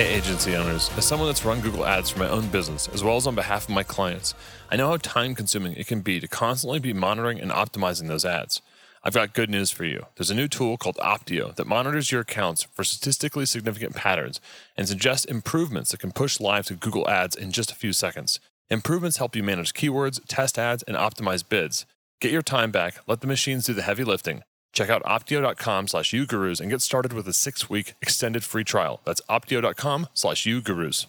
Hey, agency owners. As someone that's run Google Ads for my own business, as well as on behalf of my clients, I know how time consuming it can be to constantly be monitoring and optimizing those ads. I've got good news for you. There's a new tool called Opteo that monitors your accounts for statistically significant patterns and suggests improvements that can push live to Google Ads in just a few seconds. Improvements help you manage keywords, test ads, and optimize bids. Get your time back, let the machines do the heavy lifting. Check out opteo.com slash ugurus and get started with a six-week extended free trial. That's opteo.com slash ugurus.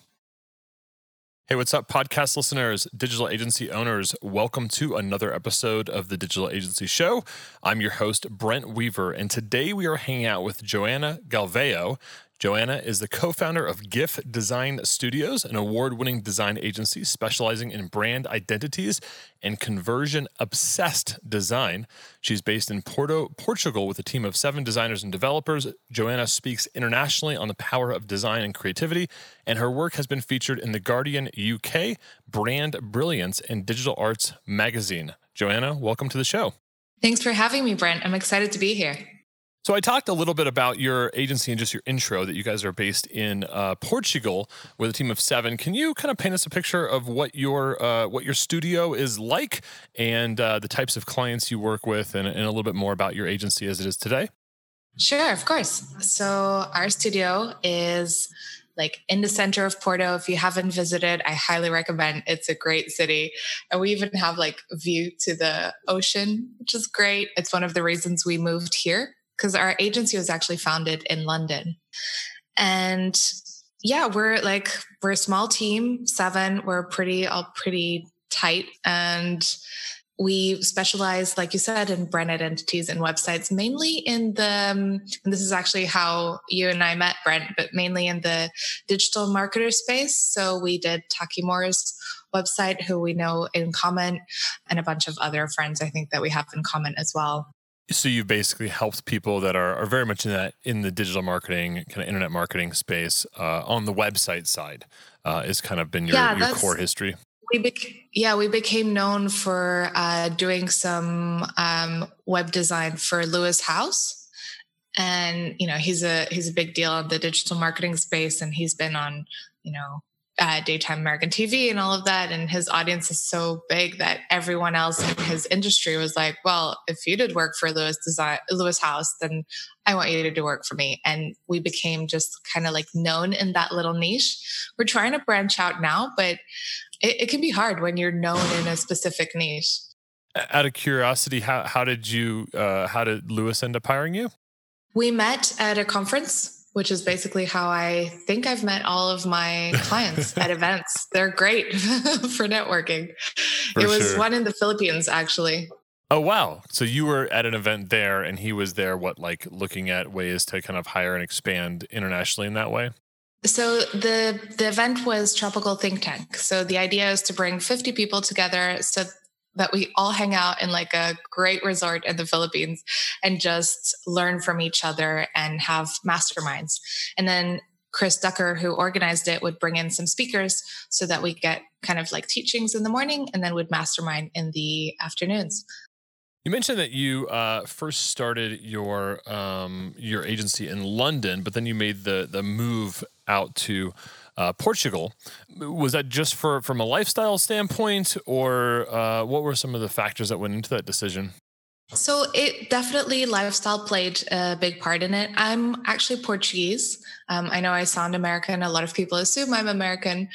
Hey, what's up, podcast listeners, digital agency owners? Welcome to another episode of the Digital Agency Show. I'm your host, Brent Weaver, and today we are hanging out with Joana Galvão. Joana is the co founder of GIF Design Studios, an award winning design agency specializing in brand identities and conversion obsessed design. She's based in Porto, Portugal, with a team of seven designers and developers. Joana speaks internationally on the power of design and creativity, and her work has been featured in The Guardian UK, Brand Brilliance, and Digital Arts Magazine. Joana, welcome to the show. Thanks for having me, Brent. I'm excited to be here. So I talked a little bit about your agency and just your intro that you guys are based in uh, Portugal with a team of seven. Can you kind of paint us a picture of what your uh, what your studio is like and uh, the types of clients you work with, and, and a little bit more about your agency as it is today? Sure, of course. So our studio is like in the center of Porto. If you haven't visited, I highly recommend. It's a great city. And we even have like view to the ocean, which is great. It's one of the reasons we moved here because our agency was actually founded in London. And yeah, we're like we're a small team, seven. We're pretty all pretty tight and we specialize, like you said, in brand identities and websites, mainly in the, um, and this is actually how you and I met, Brent, but mainly in the digital marketer space. So we did Taki Moore's website, who we know in common, and a bunch of other friends I think that we have in common as well. So you've basically helped people that are, are very much in that in the digital marketing kind of internet marketing space uh, on the website side uh, is kind of been your, yeah, your core history. We bec- yeah we became known for uh, doing some um, web design for Lewis Howes and you know he's a he's a big deal in the digital marketing space, and he's been on you know uh, daytime American TV and all of that. And his audience is so big that everyone else in his industry was like, well, if you did work for Lewis Design, Lewis Howes, then I want you to do work for me. And we became just kind of like known in that little niche. We're trying to branch out now, but it, it can be hard when you're known in a specific niche. Out of curiosity, how, how did you, uh, how did Lewis end up hiring you? We met at a conference which is basically how I think I've met all of my clients at events. They're great for networking. For it was sure. one in the Philippines, actually. Oh wow! So you were at an event there, and he was there. What like looking at ways to kind of hire and expand internationally in that way? So the the event was Tropical Think Tank. So the idea is to bring 50 people together so that we all hang out in like a great resort in the Philippines and just learn from each other and have masterminds. And then Chris Ducker, who organized it, would bring in some speakers so that we get kind of like teachings in the morning and then would mastermind in the afternoons. You mentioned that you uh, first started your um, your agency in London, but then you made the the move out to uh, Portugal. Was that just for from a lifestyle standpoint, or uh, what were some of the factors that went into that decision? So it definitely lifestyle played a big part in it. I'm actually Portuguese. Um, I know I sound American. A lot of people assume I'm American,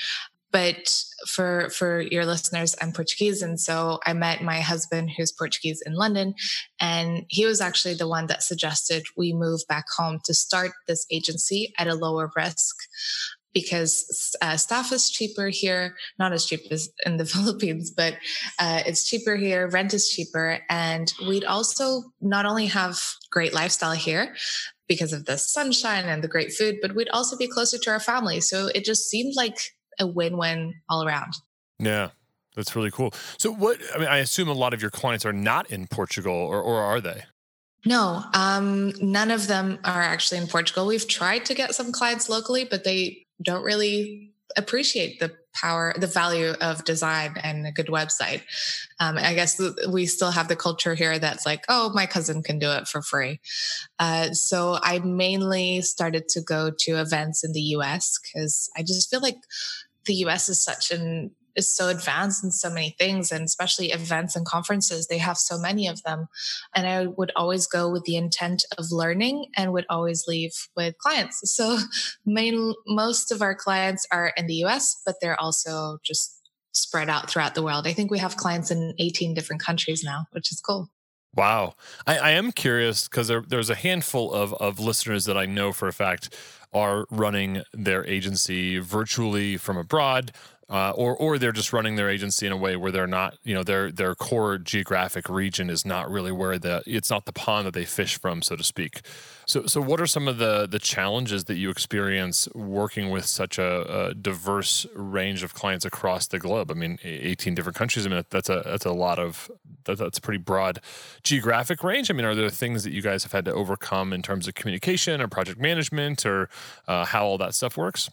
but for for your listeners, I'm Portuguese, and so I met my husband, who's Portuguese, in London, and he was actually the one that suggested we move back home to start this agency at a lower risk because uh, staff is cheaper here, not as cheap as in the Philippines, but uh, it's cheaper here, rent is cheaper. And we'd also not only have great lifestyle here because of the sunshine and the great food, but we'd also be closer to our family. So it just seemed like a win win all around. Yeah. That's really cool. So, what I mean, I assume a lot of your clients are not in Portugal, or, or are they? No, um, none of them are actually in Portugal. We've tried to get some clients locally, but they don't really appreciate the power, the value of design and a good website. Um, I guess we still have the culture here that's like, oh, my cousin can do it for free. Uh, so I mainly started to go to events in the US because I just feel like the US is such an is so advanced in so many things and especially events and conferences they have so many of them. And i would always go with the intent of learning and would always leave with clients. So main most of our clients are in the us but they're also just spread out throughout the world. I think we have clients in 18 different countries now which is cool. Wow. I, I am curious because there, there's a handful of, of listeners that I know for a fact are running their agency virtually from abroad uh, or or they're just running their agency in a way where they're not, you know, their their core geographic region is not really where the it's not the pond that they fish from, so to speak. So so what are some of the the challenges that you experience working with such a, a diverse range of clients across the globe? I mean, 18 different countries. I mean, that's a that's a lot of that, that's a pretty broad geographic range. I mean, are there things that you guys have had to overcome in terms of communication or project management or uh, how all that stuff works?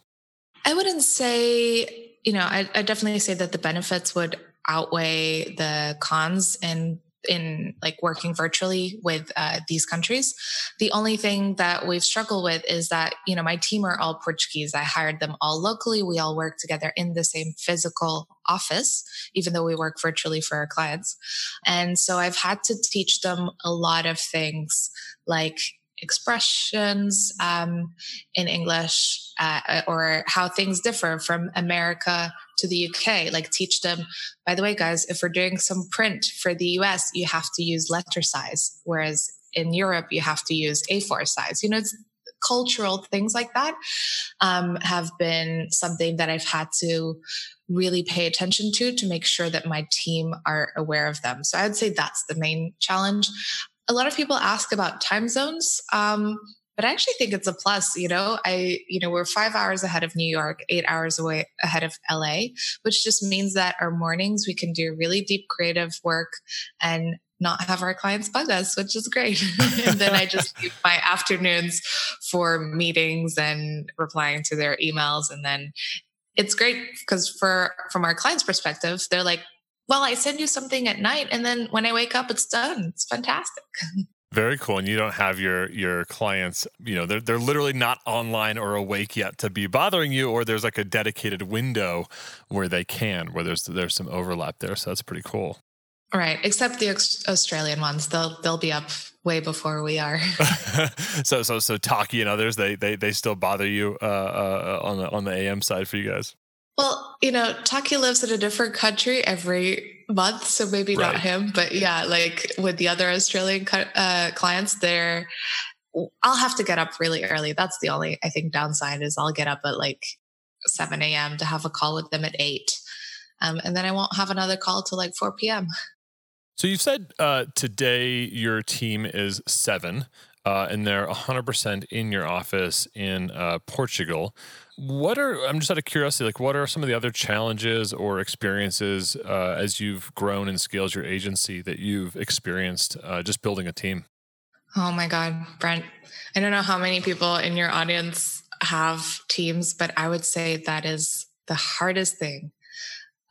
I wouldn't say you know, I, I definitely say that the benefits would outweigh the cons in in like working virtually with uh, these countries. The only thing that we've struggled with is that you know my team are all Portuguese. I hired them all locally. We all work together in the same physical office, even though we work virtually for our clients. And so I've had to teach them a lot of things like expressions um, in English uh, or how things differ from America to the UK. Like teach them, by the way, guys, if we're doing some print for the US, you have to use letter size, whereas in Europe, you have to use A4 size. You know, it's cultural things like that um, have been something that I've had to really pay attention to to make sure that my team are aware of them. So I would say that's the main challenge a lot of people ask about time zones. Um, but I actually think it's a plus. You know, I, you know, we're five hours ahead of New York, eight hours away ahead of LA, which just means that our mornings we can do really deep creative work and not have our clients bug us, which is great. and then I just use my afternoons for meetings and replying to their emails. And then it's great because for from our clients' perspective, they're like, well, I send you something at night and then when I wake up, it's done. It's fantastic. Very cool. And you don't have your your clients, you know, they're they're literally not online or awake yet to be bothering you, or there's like a dedicated window where they can, where there's there's some overlap there. So that's pretty cool. Right, except the Australian ones, they'll they'll be up way before we are. so so so Taki and others, they they they still bother you uh, uh, on the on the AM side for you guys. Well, you know, Taki lives in a different country every month, so maybe right. not him, but yeah, like with the other Australian uh, clients, there, I'll have to get up really early. That's the only I think downside is I'll get up at like seven a.m. to have a call with them at eight, um, and then I won't have another call till like four p.m. So you said uh, today your team is seven, uh, and they're 100% in your office in uh, Portugal. What are I'm just out of curiosity, like what are some of the other challenges or experiences uh, as you've grown and scaled your agency that you've experienced uh, just building a team? Oh my God, Brent! I don't know how many people in your audience have teams, but I would say that is the hardest thing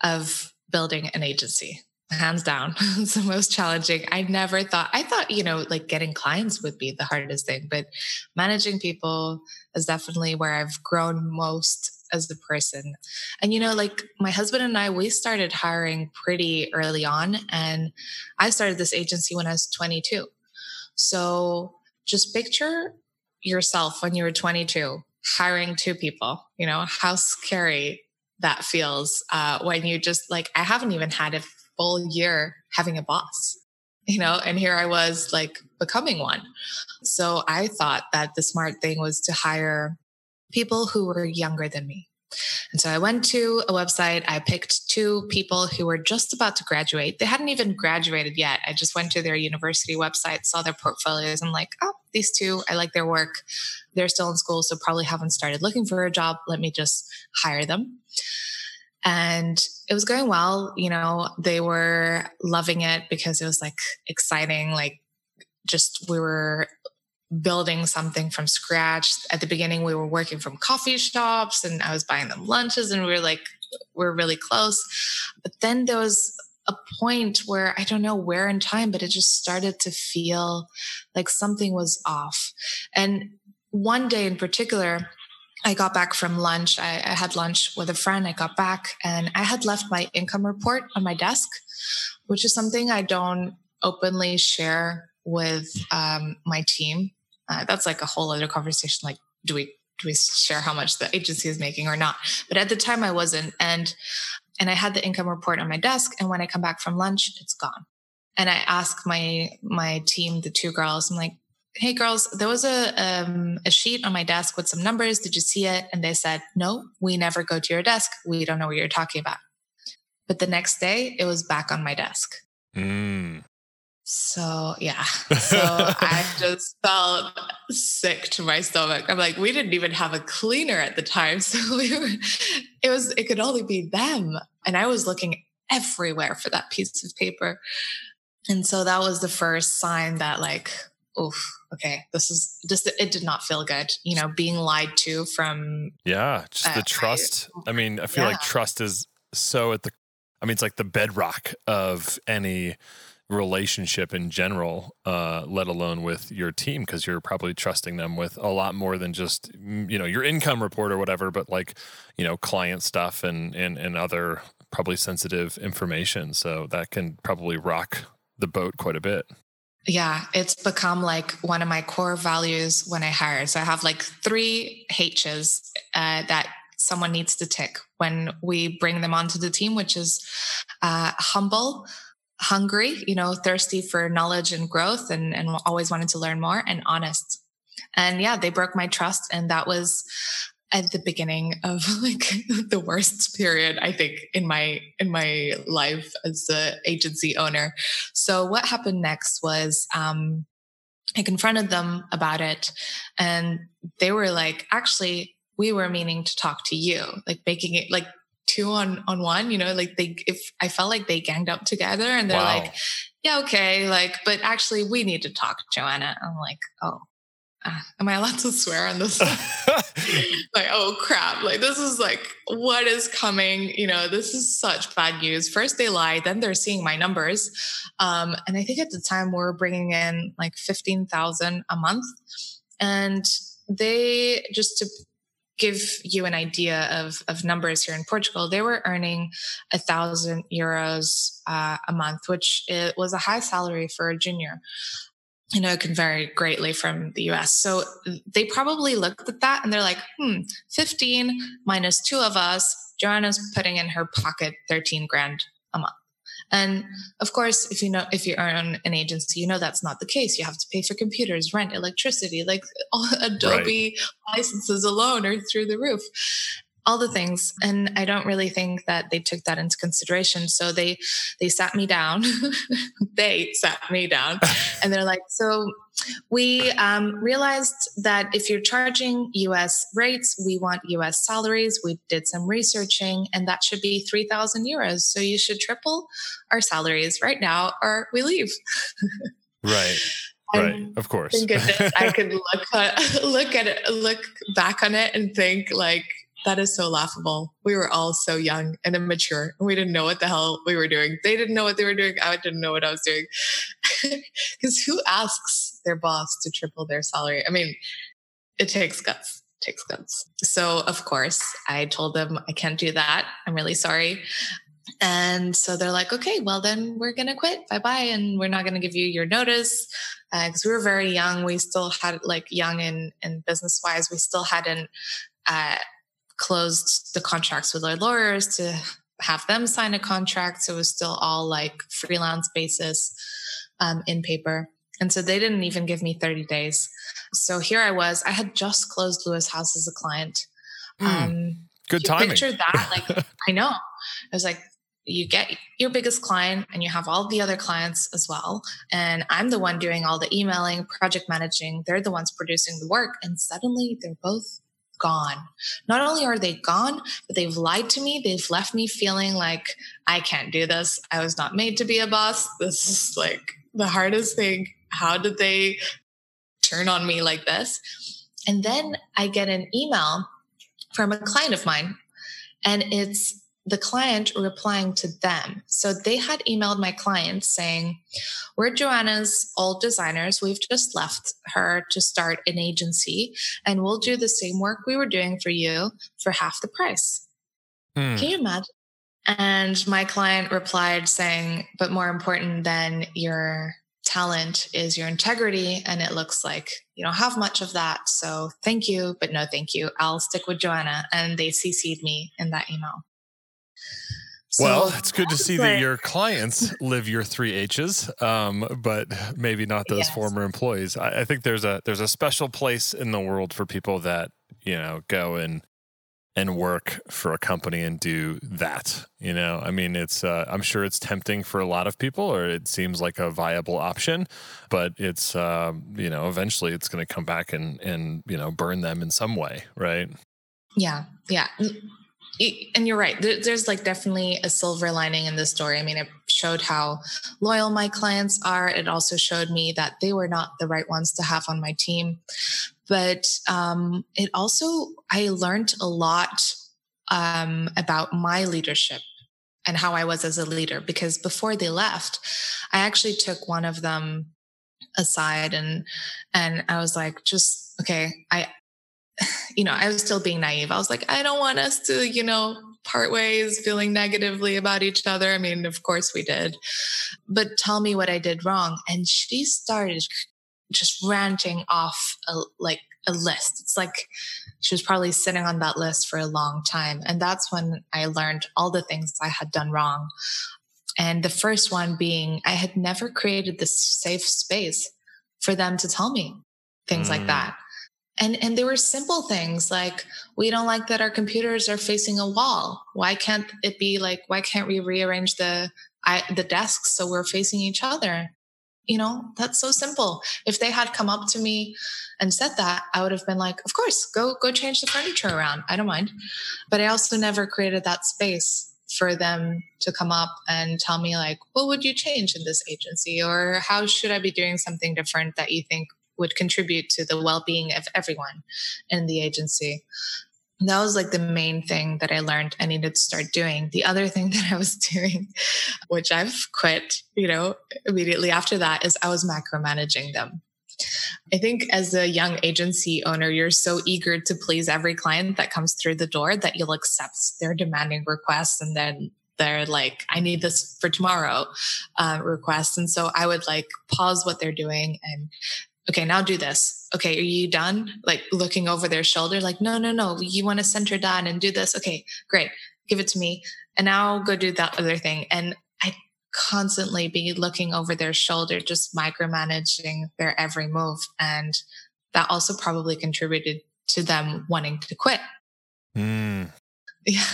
of building an agency hands down it's the most challenging. I never thought i thought you know like getting clients would be the hardest thing but managing people is definitely where i've grown most as a person. And you know like my husband and i we started hiring pretty early on and i started this agency when i was 22 so just picture yourself when you were 22 hiring two people you know? How scary that feels uh, when you just like i haven't even had a full year having a boss, you know, and here I was like becoming one. So I thought that the smart thing was to hire people who were younger than me. And so I went to a website. I picked two people who were just about to graduate. They hadn't even graduated yet. I just went to their university website, saw their portfolios. I'm like, oh, these two, I like their work. They're still in school, so probably haven't started looking for a job. Let me just hire them. And it was going well. You know, they were loving it because it was like exciting, like just we were building something from scratch. At the beginning, we were working from coffee shops and I was buying them lunches and we were like, we're really close. But then there was a point where I don't know where in time, but it just started to feel like something was off. And one day in particular, I got back from lunch. I, I, had lunch with a friend. I got back and I had left my income report on my desk, which is something I don't openly share with um, my team. Uh, that's like a whole other conversation. Like, do we do we share how much the agency is making or not? But at the time, I wasn't, and and I had the income report on my desk. And when I come back from lunch, it's gone. And I ask my my team, the two girls, I'm like, hey girls, there was a um, a sheet on my desk with some numbers. Did you see it? And they said, no, we never go to your desk. We don't know what you're talking about. But the next day, it was back on my desk. Mm. So yeah, so I just felt sick to my stomach. I'm like, we didn't even have a cleaner at the time, so we were, it was it could only be them, and I was looking everywhere for that piece of paper, and so that was the first sign that like, oof, okay, this is just it did not feel good. You know, being lied to from yeah, just uh, the trust. I, I mean, I feel yeah. like trust is so at the. I mean, it's like the bedrock of any relationship in general, uh, let alone with your team, because you're probably trusting them with a lot more than just mm, you know your income report or whatever, but like you know client stuff and and and other probably sensitive information. So that can probably rock the boat quite a bit. Yeah, it's become like one of my core values when I hire. So I have like three H's uh, that someone needs to tick when we bring them onto the team, which is uh, humble, hungry, you know, thirsty for knowledge and growth and, and always wanted to learn more and honest. And yeah, they broke my trust. And that was at the beginning of like the worst period, I think, in my in my life as the agency owner. So what happened next was um I confronted them about it and they were like, actually, we were meaning to talk to you, like making it like two on on one you know like they if i felt like they ganged up together and they're wow. like yeah okay like but actually we need to talk joana i'm like oh am i allowed to swear on this? Like oh crap. Like this is like what is coming? You know this is such bad news. First they lie then they're seeing my numbers. Um, and i think at the time we we're bringing in like 15000 a month. And they just to give you an idea of, of numbers here in Portugal, they were earning a thousand euros uh, a month, which it was a high salary for a junior. You know, it can vary greatly from the US. So they probably looked at that and they're like, hmm, 15 minus two of us, Joana's putting in her pocket 13 grand a month. And of course, if you know, if you own an agency, you know that's not the case. You have to pay for computers, rent, electricity, like all Adobe right. licenses alone are through the roof all the things and i don't really think that they took that into consideration. So they they sat me down. They sat me down. And they're like so we um, realized that if you're charging us rates we want us salaries. We did some researching and that should be 3000 euros. So you should triple our salaries right now or we leave. Right. Right. Of course. thank goodness i could look at, look at it look back on it and think like that is so laughable. We were all so young and immature, and we didn't know what the hell we were doing. They didn't know what they were doing. I didn't know what I was doing. Because who asks their boss to triple their salary? I mean, it takes guts. It takes guts. So, of course, I told them I can't do that. I'm really sorry. And so they're like, okay, well, then we're going to quit. Bye bye. And we're not going to give you your notice because uh, we were very young. We still had, like, young and, and business wise, we still hadn't uh, closed the contracts with our lawyers to have them sign a contract. So it was still all like freelance basis um, in paper. And so they didn't even give me 30 days. So here I was. I had just closed Lewis Howes as a client. Mm, um, good timing. Picture that. Like, I know. I was like, you get your biggest client and you have all the other clients as well. And I'm the one doing all the emailing, project managing. They're the ones producing the work. And suddenly they're both gone. Not only are they gone, but they've lied to me. They've left me feeling like I can't do this. I was not made to be a boss. This is like the hardest thing. How did they turn on me like this? And then I get an email from a client of mine, and it's the client replying to them. So they had emailed my client saying, We're Joana's old designers. We've just left her to start an agency, and we'll do the same work we were doing for you for half the price. Hmm. Can you imagine? And my client replied saying, But more important than your talent is your integrity. And it looks like you don't have much of that. So thank you, but no thank you. I'll stick with Joanna. And they CC'd me in that email. So well, it's good to see that your clients live your three H's, um, but maybe not those yes. former employees. I, I, think there's a there's a special place in the world for people that you know go and and work for a company and do that. You know, I mean, it's uh, I'm sure it's tempting for a lot of people, or it seems like a viable option, but it's uh, you know eventually it's going to come back and and you know burn them in some way, right? Yeah, yeah and you're right. There's like definitely a silver lining in this story. I mean, it showed how loyal my clients are. It also showed me that they were not the right ones to have on my team. But um, it also, I learned a lot um, about my leadership and how I was as a leader because before they left, I actually took one of them aside and and I was like just okay I you know, I was still being naive. I was like, I don't want us to, you know, part ways feeling negatively about each other. I mean, of course we did, but tell me what I did wrong. And she started just ranting off a, like a list. It's like she was probably sitting on that list for a long time. And that's when I learned all the things I had done wrong. And the first one being, I had never created this safe space for them to tell me things mm. like that and and there were simple things like we don't like that our computers are facing a wall. Why can't it be like why can't we rearrange the I, the desks so we're facing each other? You know that's so simple. If they had come up to me and said that i would have been like of course go go change the furniture around. I don't mind. But i also never created that space for them to come up and tell me like what would you change in this agency? Or how should i be doing something different that you think would contribute to the well-being of everyone in the agency that was like the main thing that I learned I needed to start doing. The other thing that I was doing, which I've quit, you know, immediately after that, is I was macromanaging them. I think as a young agency owner, you're so eager to please every client that comes through the door that you'll accept their demanding requests and then they're like, I need this for tomorrow uh, requests. And so I would like pause what they're doing and okay, now do this. Okay, are you done? Like looking over their shoulder, like, no, no, no, you want to center down and do this. Okay, great. Give it to me. And now go do that other thing. And I constantly be looking over their shoulder, just micromanaging their every move. And that also probably contributed to them wanting to quit. Mm. Yeah.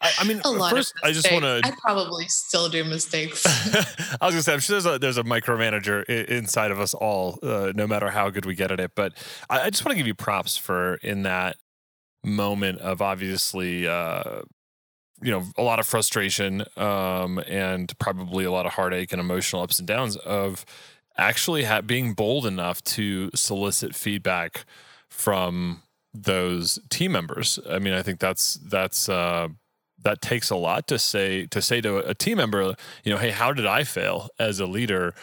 I, I mean, a lot first, I just want to. I probably still do mistakes. I was gonna say, I'm sure there's a there's a micromanager inside of us all, uh, no matter how good we get at it. But I, I just want to give you props for in that moment of obviously, uh, you know, a lot of frustration um, and probably a lot of heartache and emotional ups and downs of actually ha- being bold enough to solicit feedback from those team members. I mean, I think that's that's uh, that takes a lot to say to say to a team member, you know, hey, how did I fail as a leader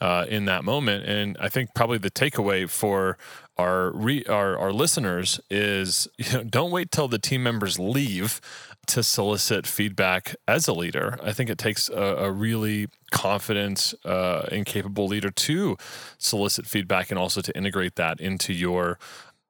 uh, in that moment? And I think probably the takeaway for our re, our our listeners is, you know, don't wait till the team members leave to solicit feedback as a leader. I think it takes a, a really confident uh, and capable leader to solicit feedback and also to integrate that into your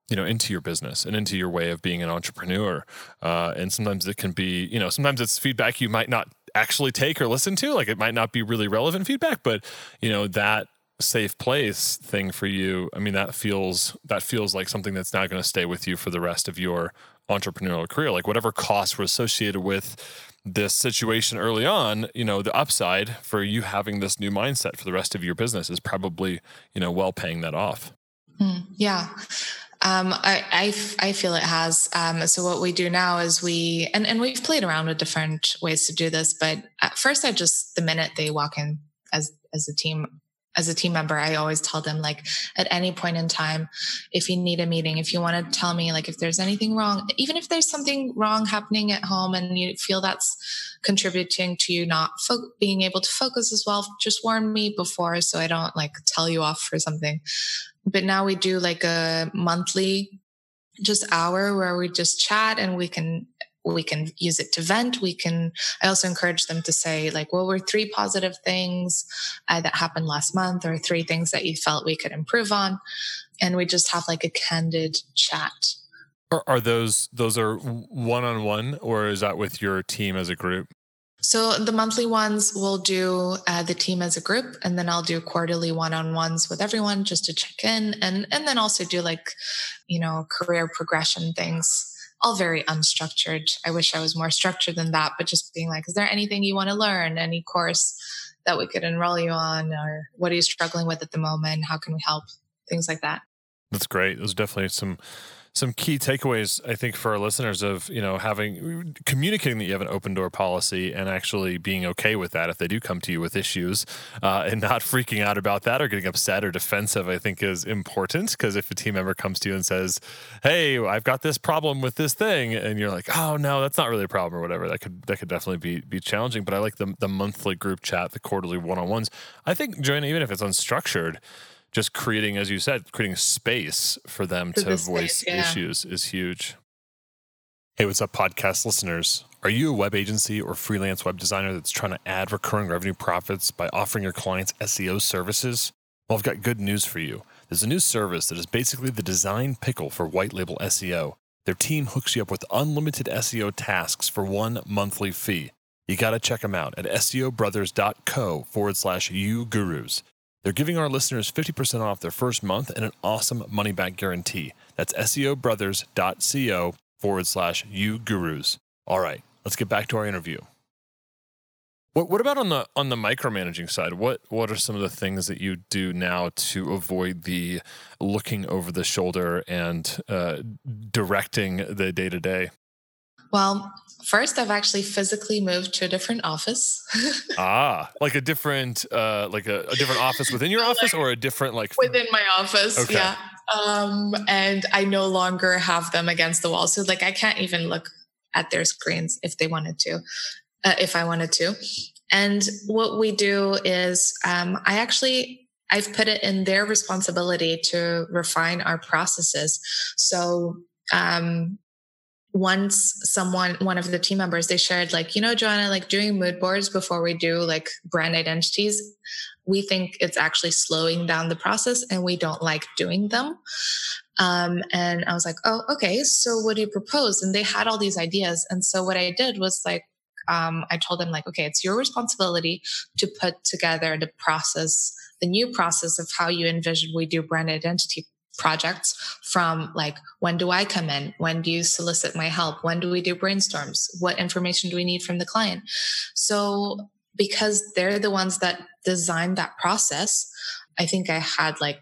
you know into your business and into your way of being an entrepreneur. Uh, and sometimes it can be you know sometimes it's feedback you might not actually take or listen to like it might not be really relevant feedback but you know that safe place thing for you i mean that feels that feels like something that's not going to stay with you for the rest of your entrepreneurial career. Like whatever costs were associated with this situation early on you know the upside for you having this new mindset for the rest of your business is probably you know well paying that off. Mm, yeah Um, I, I, I, feel it has. Um, so what we do now is we, and, and we've played around with different ways to do this, but at first I just, the minute they walk in as, as a team, as a team member, I always tell them like at any point in time, if you need a meeting, if you want to tell me like if there's anything wrong, even if there's something wrong happening at home and you feel that's contributing to you not fo- being able to focus as well, just warn me before so I don't like tell you off for something. But now we do like a monthly just hour where we just chat and we can we can use it to vent. We can i also encourage them to say like what were three positive things uh, that happened last month or three things that you felt we could improve on and we just have like a candid chat. Are, are those those are one-on-one or is that with your team as a group so the monthly ones we'll do uh, the team as a group, and then I'll do quarterly one-on-ones with everyone just to check in, and and then also do like, you know, career progression things all very unstructured. I wish I was more structured than that, but just being like, is there anything you want to learn? Any course that we could enroll you on? Or what are you struggling with at the moment? How can we help? Things like that. That's great. There's definitely some some key takeaways I think for our listeners of you know having communicating that you have an open door policy and actually being okay with that if they do come to you with issues uh, and not freaking out about that or getting upset or defensive I think is important. Because if a team member comes to you and says hey I've got this problem with this thing and you're like oh no that's not really a problem or whatever that could that could definitely be be challenging. But I like the the monthly group chat the quarterly one on ones I think Joana even if it's unstructured just creating, as you said, creating space for them for to the voice space, yeah. issues is huge. Hey, what's up, podcast listeners? Are you a web agency or freelance web designer that's trying to add recurring revenue profits by offering your clients SEO services? Well, I've got good news for you. There's a new service that is basically the design pickle for white label SEO. Their team hooks you up with unlimited SEO tasks for one monthly fee. You got to check them out at SEObrothers.co forward slash ugurus. They're giving our listeners 50% off their first month and an awesome money back guarantee. That's SEObrothers.co forward slash ugurus. All right, let's get back to our interview. What, what about on the on the micromanaging side? What what are some of the things that you do now to avoid the looking over the shoulder and uh, directing the day to day? Well, first I've actually physically moved to a different office. ah, like a different uh like a, a different office within your office like, or a different like within my office. Okay. Yeah. Um and I no longer have them against the wall. So like I can't even look at their screens if they wanted to. Uh, if I wanted to. And what we do is um I actually I've put it in their responsibility to refine our processes. So um, once someone one of the team members they shared like you know joana like doing mood boards before we do like brand identities we think it's actually slowing down the process and we don't like doing them. Um, and i was like oh okay so what do you propose? And they had all these ideas. And so what i did was like um, i told them like okay it's your responsibility to put together the process the new process of how you envision we do brand identity projects from like when do i come in? When do you solicit my help? When do we do brainstorms? What information do we need from the client? So because they're the ones that designed that process i think i had like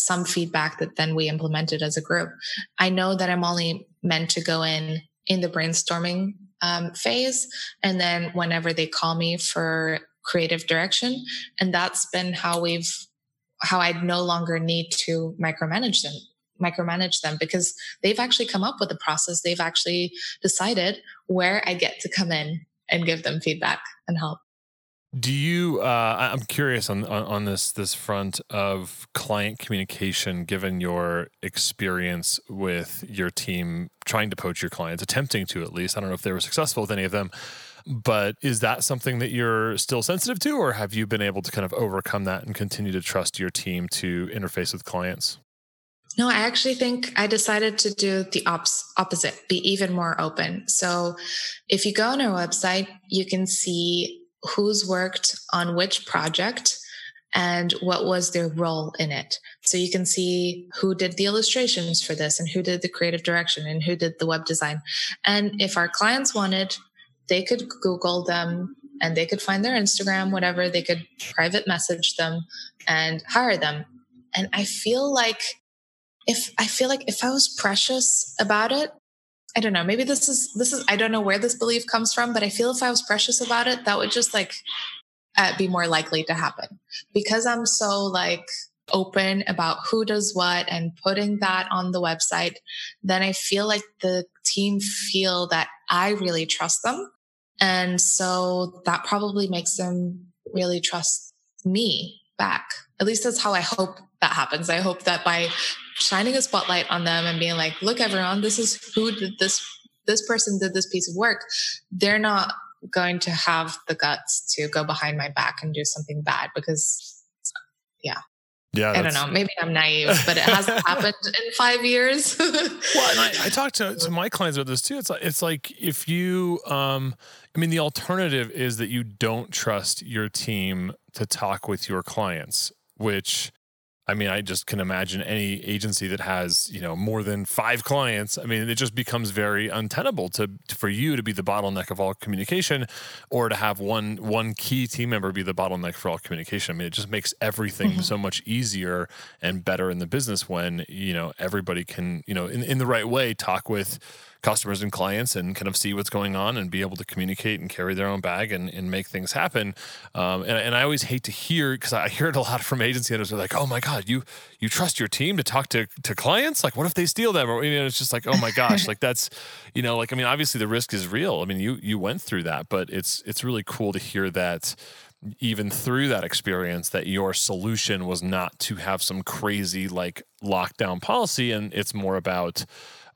some feedback that then we implemented as a group. I know that i'm only meant to go in in the brainstorming um, phase and then whenever they call me for creative direction and that's been how we've how I'd no longer need to micromanage them micromanage them because they've actually come up with a process. They've actually decided where I get to come in and give them feedback and help. Do you? Uh, I'm curious on, on, on this this front of client communication, given your experience with your team trying to poach your clients, attempting to at least. I don't know if they were successful with any of them. But is that something that you're still sensitive to, or have you been able to kind of overcome that and continue to trust your team to interface with clients? No, I actually think I decided to do the ops opposite, be even more open. So if you go on our website, you can see who's worked on which project and what was their role in it. So you can see who did the illustrations for this and who did the creative direction and who did the web design. And if our clients wanted they could Google them and they could find their Instagram, whatever, they could private message them and hire them. And I feel like if I feel like if I was precious about it, I don't know, maybe this is, this is, I don't know where this belief comes from, but I feel if I was precious about it, that would just like uh, be more likely to happen because I'm so like, open about who does what and putting that on the website, then I feel like the team feel that I really trust them. And so that probably makes them really trust me back. At least that's how I hope that happens. I hope that by shining a spotlight on them and being like, look, everyone, this is who did this, this person did this piece of work. They're not going to have the guts to go behind my back and do something bad because yeah yeah, I don't know. Maybe I'm naive, but it hasn't happened in five years. well, and I, I talk to, to my clients about this too. It's like it's like if you, um, I mean, the alternative is that you don't trust your team to talk with your clients, which I mean, I just can imagine any agency that has, you know, more than five clients. I mean, it just becomes very untenable to, to, for you to be the bottleneck of all communication, or to have one one key team member be the bottleneck for all communication. I mean, it just makes everything mm-hmm. so much easier and better in the business when you know everybody can, you know, in, in the right way, talk with customers and clients and kind of see what's going on and be able to communicate and carry their own bag and, and make things happen. Um, and, and I always hate to hear because I hear it a lot from agency owners. They're like, "Oh my God, you you trust your team to talk to to clients? Like, what if they steal them?" Or you know, it's just like, "Oh my gosh, like that's you know, like I mean, obviously the risk is real. I mean, you you went through that, but it's it's really cool to hear that." even through that experience that your solution was not to have some crazy like lockdown policy and it's more about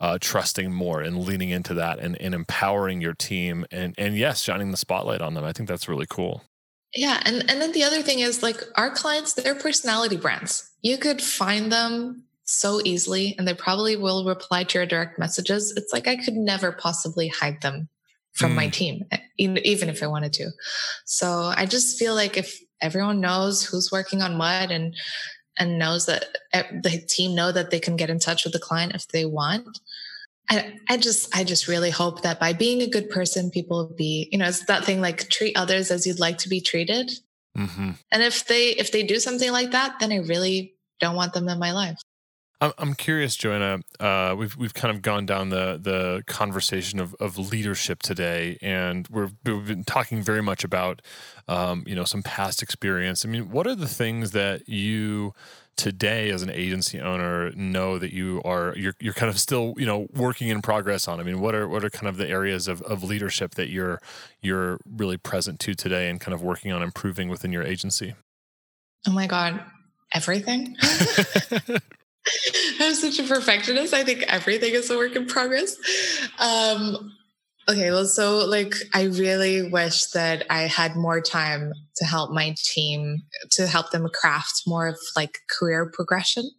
uh, trusting more and leaning into that and, and empowering your team and and yes, shining the spotlight on them. I think that's really cool. Yeah, and and then the other thing is like our clients, they're personality brands. You could find them so easily, and they probably will reply to your direct messages. It's like I could never possibly hide them from mm. my team, even if I wanted to. So I just feel like if everyone knows who's working on what and and knows that the team know that they can get in touch with the client if they want. I, I just, I just really hope that by being a good person, people will be, you know, it's that thing like treat others as you'd like to be treated. Mm-hmm. And if they, if they do something like that, then I really don't want them in my life. I'm curious, Joana. Uh, we've we've kind of gone down the the conversation of, of leadership today, and we have been talking very much about um, you know some past experience. I mean, what are the things that you today as an agency owner know that you are you're you're kind of still you know working in progress on? I mean, what are what are kind of the areas of, of leadership that you're you're really present to today and kind of working on improving within your agency? Oh my god, everything. I'm such a perfectionist. I think everything is a work in progress. Um, okay, well, so like, I really wish that I had more time to help my team to help them craft more of like career progression.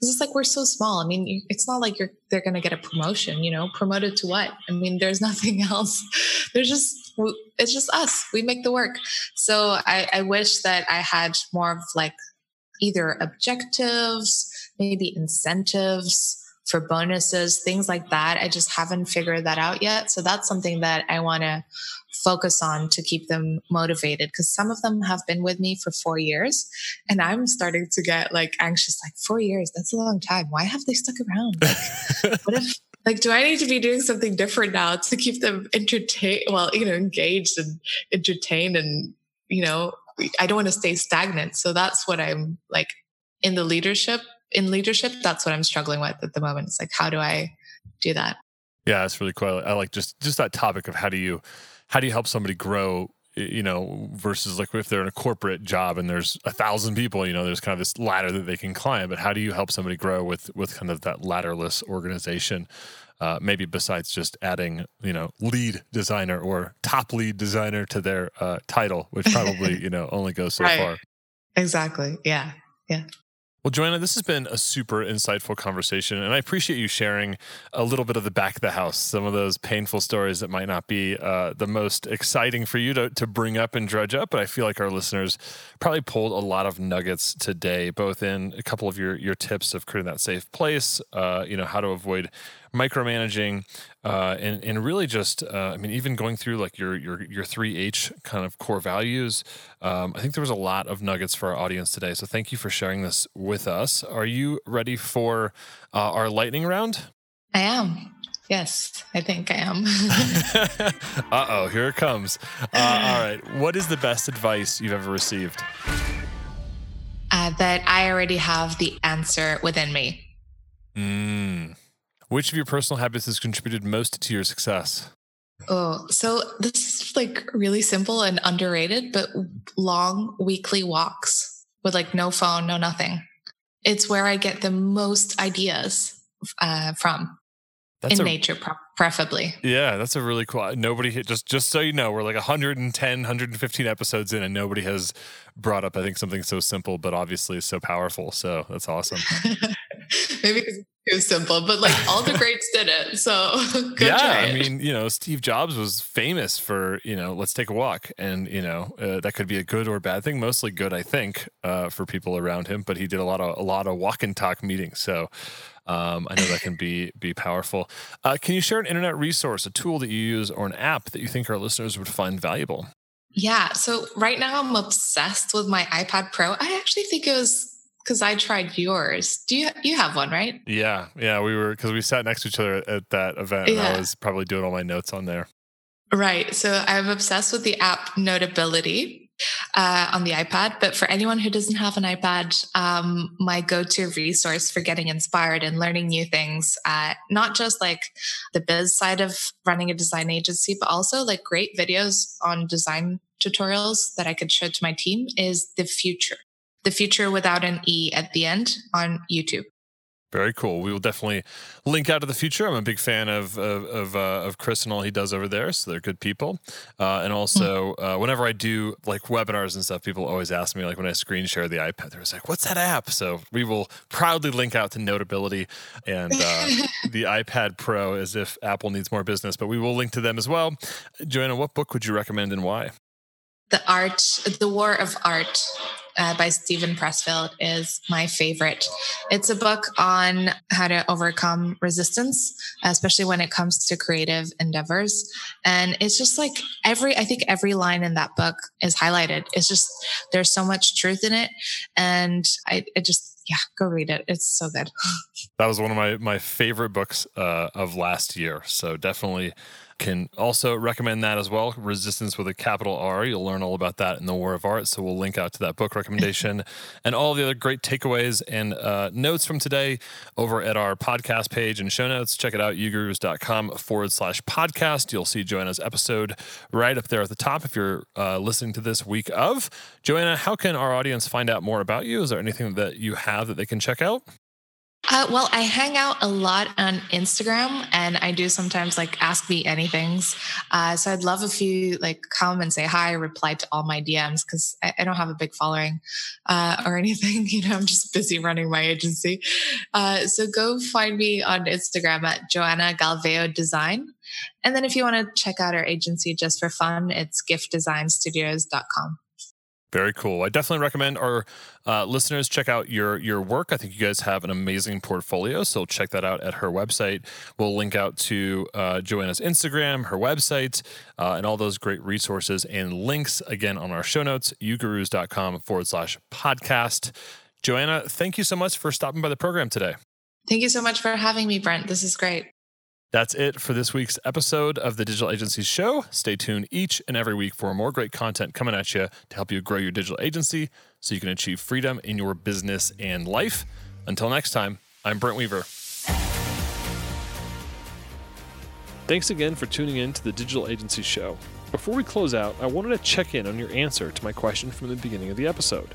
It's just like we're so small. I mean, it's not like you're they're to get a promotion. You know, promoted to what? I mean, there's nothing else. There's just it's just us. We make the work. So I, I wish that I had more of like either objectives maybe incentives for bonuses, things like that. I just haven't figured that out yet. So that's something that I want to focus on to keep them motivated because some of them have been with me for four years and I'm starting to get like anxious, like four years, that's a long time. Why have they stuck around? Like, what if, like, do I need to be doing something different now to keep them entertained? Well, you know, engaged and entertained and, you know, I don't want to stay stagnant. So that's what I'm like in the leadership in leadership, that's what I'm struggling with at the moment. It's like, how do I do that? Yeah, it's really cool. I like just just that topic of how do you how do you help somebody grow you know, versus like if they're in a corporate job and there's a thousand people, you know, there's kind of this ladder that they can climb. But how do you help somebody grow with with kind of that ladderless organization? Uh, maybe besides just adding, you know, lead designer or top lead designer to their uh, title, which probably you know only goes so right. far. Exactly. Yeah. Yeah. Well, Joana, this has been a super insightful conversation, and I appreciate you sharing a little bit of the back of the house, some of those painful stories that might not be uh, the most exciting for you to, to bring up and drudge up. But I feel like our listeners probably pulled a lot of nuggets today, both in a couple of your your tips of creating that safe place, uh, you know, how to avoid micromanaging, uh, and and really just uh, I mean even going through like your your your three H kind of core values. Um, I think there was a lot of nuggets for our audience today. So thank you for sharing this with us. Are you ready for uh, our lightning round? I am. Yes, I think I am. uh oh, here it comes. Uh, all right. What is the best advice you've ever received? Uh, that I already have the answer within me. Mm. Which of your personal habits has contributed most to your success? Oh, so this is like really simple and underrated, but long weekly walks with like no phone, no nothing. It's where I get the most ideas uh, from. That's in a, nature, preferably. Yeah, that's a really cool. Nobody hit, just just so you know, we're like 110, 115 episodes in, and nobody has brought up. I think something so simple, but obviously so powerful. So that's awesome. Maybe because too simple, but like all the greats did it. So yeah, I mean, you know, Steve Jobs was famous for you know, let's take a walk, and you know, uh, that could be a good or bad thing. Mostly good, I think, uh, for people around him. But he did a lot of a lot of walk and talk meetings. So um, I know that can be be powerful. Uh, can you share an internet resource, a tool that you use, or an app that you think our listeners would find valuable? Yeah. So right now I'm obsessed with my iPad Pro. I actually think it was because I tried yours. Do you you have one, right? Yeah, yeah. We were because we sat next to each other at that event, yeah. and I was probably doing all my notes on there. Right. So I'm obsessed with the app Notability uh, on the iPad. But for anyone who doesn't have an iPad, um, my go to resource for getting inspired and learning new things, uh, not just like the biz side of running a design agency, but also like great videos on design tutorials that I could show to my team, is The Futur. The Futur without an E at the end on YouTube. Very cool. We will definitely link out to the Futur. I'm a big fan of of of, uh, of Chris and all he does over there. So they're good people. Uh, and also, uh, whenever I do like webinars and stuff, people always ask me like when I screen share the iPad, they're like, "What's that app?" So we will proudly link out to Notability and uh, the iPad Pro, as if Apple needs more business. But we will link to them as well. Joana, what book would you recommend and why? The Art, The War of Art uh, by Steven Pressfield is my favorite. It's a book on how to overcome resistance, especially when it comes to creative endeavors. And it's just like every, I think every line in that book is highlighted. It's just, there's so much truth in it. And I, it just, yeah, go read it. It's so good. that was one of my my favorite books uh, of last year. So definitely can also recommend that as well. Resistance with a capital R. You'll learn all about that in the War of Art. So we'll link out to that book recommendation and all the other great takeaways and uh, notes from today over at our podcast page and show notes. Check it out, ugurus.com forward slash podcast. You'll see Joana's episode right up there at the top if you're uh, listening to this week of. Joana, how can our audience find out more about you? Is there anything that you have that they can check out? Uh, well, I hang out a lot on Instagram and I do sometimes like ask me anythings. Uh, so I'd love if you like come and say hi, reply to all my DMs because I, I, don't have a big following uh, or anything. You know, I'm just busy running my agency. Uh, so go find me on Instagram at Joana Galvão Design. And then if you want to check out our agency just for fun, it's gifdesignstudios.com. Very cool. I definitely recommend our uh, listeners check out your your work. I think you guys have an amazing portfolio, so check that out at her website. We'll link out to uh, Joana's Instagram, her website, uh, and all those great resources and links again on our show notes, ugurus.com forward slash podcast. Joana, thank you so much for stopping by the program today. Thank you so much for having me, Brent. This is great. That's it for this week's episode of the Digital Agency Show. Stay tuned each and every week for more great content coming at you to help you grow your digital agency so you can achieve freedom in your business and life. Until next time, I'm Brent Weaver. Thanks again for tuning in to the Digital Agency Show. Before we close out, I wanted to check in on your answer to my question from the beginning of the episode.